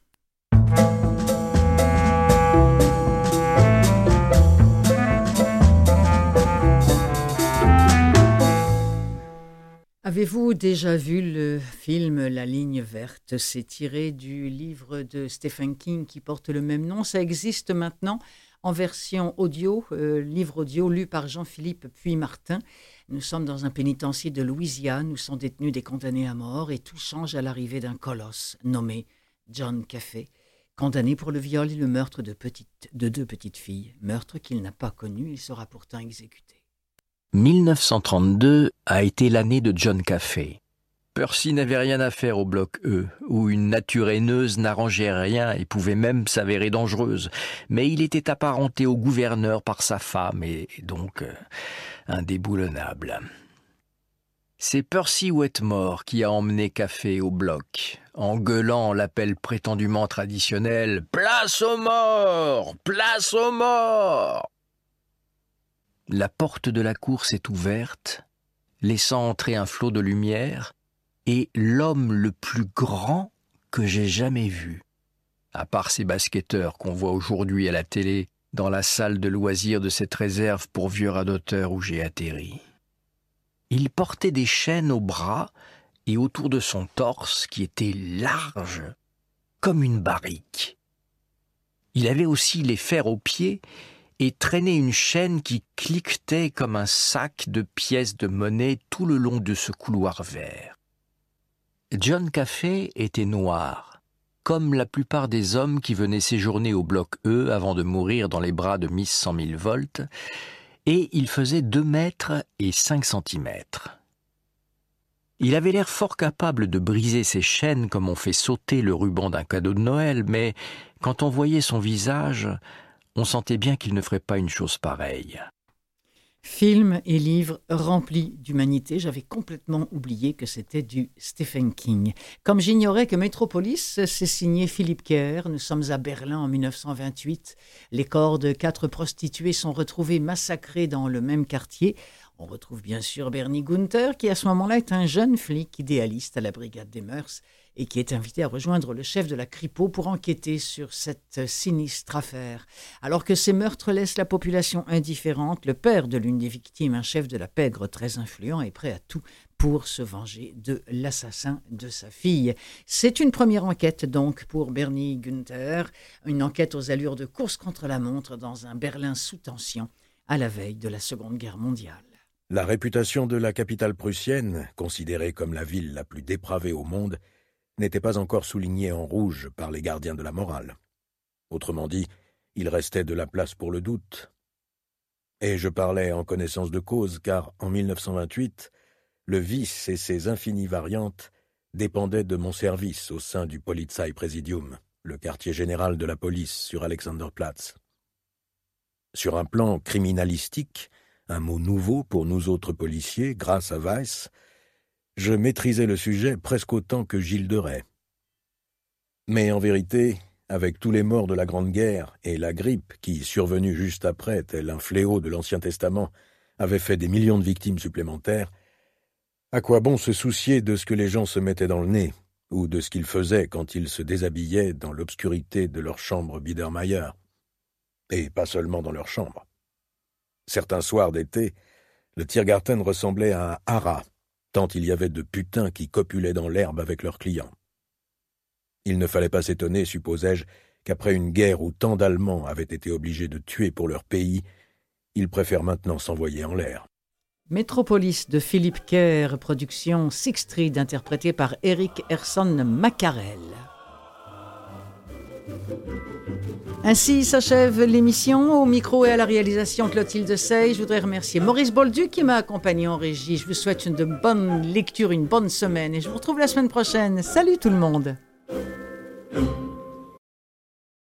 Avez-vous déjà vu le film La ligne verte? C'est tiré du livre de Stephen King qui porte le même nom. Ça existe maintenant en version audio, euh, livre audio lu par Jean-Philippe Puy-Martin. Nous sommes dans un pénitencier de Louisiane où sont détenus des condamnés à mort et tout change à l'arrivée d'un colosse nommé John Café, condamné pour le viol et le meurtre de, de deux petites filles, meurtre qu'il n'a pas connu, il sera pourtant exécuté. 1932 a été l'année de John Café. Percy n'avait rien à faire au bloc E, où une nature haineuse n'arrangeait rien et pouvait même s'avérer dangereuse, mais il était apparenté au gouverneur par sa femme et donc euh, indéboulonnable. C'est Percy Wetmore qui a emmené Café au bloc, en gueulant l'appel prétendument traditionnel Place aux morts! Place aux morts! La porte de la cour s'est ouverte, laissant entrer un flot de lumière, et l'homme le plus grand que j'ai jamais vu, à part ces basketteurs qu'on voit aujourd'hui à la télé dans la salle de loisirs de cette réserve pour vieux radoteurs où j'ai atterri. Il portait des chaînes aux bras et autour de son torse qui était large comme une barrique. Il avait aussi les fers aux pieds et traînait une chaîne qui cliquetait comme un sac de pièces de monnaie tout le long de ce couloir vert. John Café était noir, comme la plupart des hommes qui venaient séjourner au bloc E avant de mourir dans les bras de Miss 100 000 volts, et il faisait deux mètres et cinq centimètres. Il avait l'air fort capable de briser ses chaînes comme on fait sauter le ruban d'un cadeau de Noël, mais quand on voyait son visage, on sentait bien qu'il ne ferait pas une chose pareille. Films et livres remplis d'humanité. J'avais complètement oublié que c'était du Stephen King. Comme j'ignorais que Metropolis, c'est signé Philippe Kerr. Nous sommes à Berlin en 1928. Les corps de quatre prostituées sont retrouvés massacrés dans le même quartier. On retrouve bien sûr Bernie Gunther, qui à ce moment-là est un jeune flic idéaliste à la brigade des mœurs et qui est invité à rejoindre le chef de la Cripo pour enquêter sur cette sinistre affaire. Alors que ces meurtres laissent la population indifférente, le père de l'une des victimes, un chef de la pègre très influent, est prêt à tout pour se venger de l'assassin de sa fille. C'est une première enquête donc pour Bernie Günther, une enquête aux allures de course contre la montre dans un Berlin sous tension à la veille de la Seconde Guerre mondiale. La réputation de la capitale prussienne, considérée comme la ville la plus dépravée au monde, n'était pas encore souligné en rouge par les gardiens de la morale. Autrement dit, il restait de la place pour le doute. Et je parlais en connaissance de cause, car en 1928, le vice et ses infinies variantes dépendaient de mon service au sein du Polizei Presidium, le quartier général de la police sur Alexanderplatz. Sur un plan criminalistique, un mot nouveau pour nous autres policiers, grâce à Weiss, je maîtrisais le sujet presque autant que Gilles de Rais. Mais en vérité, avec tous les morts de la Grande Guerre et la grippe qui, survenue juste après, tel un fléau de l'Ancien Testament, avait fait des millions de victimes supplémentaires, à quoi bon se soucier de ce que les gens se mettaient dans le nez, ou de ce qu'ils faisaient quand ils se déshabillaient dans l'obscurité de leur chambre Biedermeier? Et pas seulement dans leur chambre. Certains soirs d'été, le Tiergarten ressemblait à un haras, tant il y avait de putains qui copulaient dans l'herbe avec leurs clients. Il ne fallait pas s'étonner, supposais-je, qu'après une guerre où tant d'Allemands avaient été obligés de tuer pour leur pays, ils préfèrent maintenant s'envoyer en l'air. Métropolis de Philippe Kerr, production Six Street, interprétée par Eric Erson Macarel. Ainsi s'achève l'émission. Au micro et à la réalisation Clotilde Sey. Je voudrais remercier Maurice Boldu qui m'a accompagné en régie. Je vous souhaite une bonne lecture, une bonne semaine et je vous retrouve la semaine prochaine. Salut tout le monde.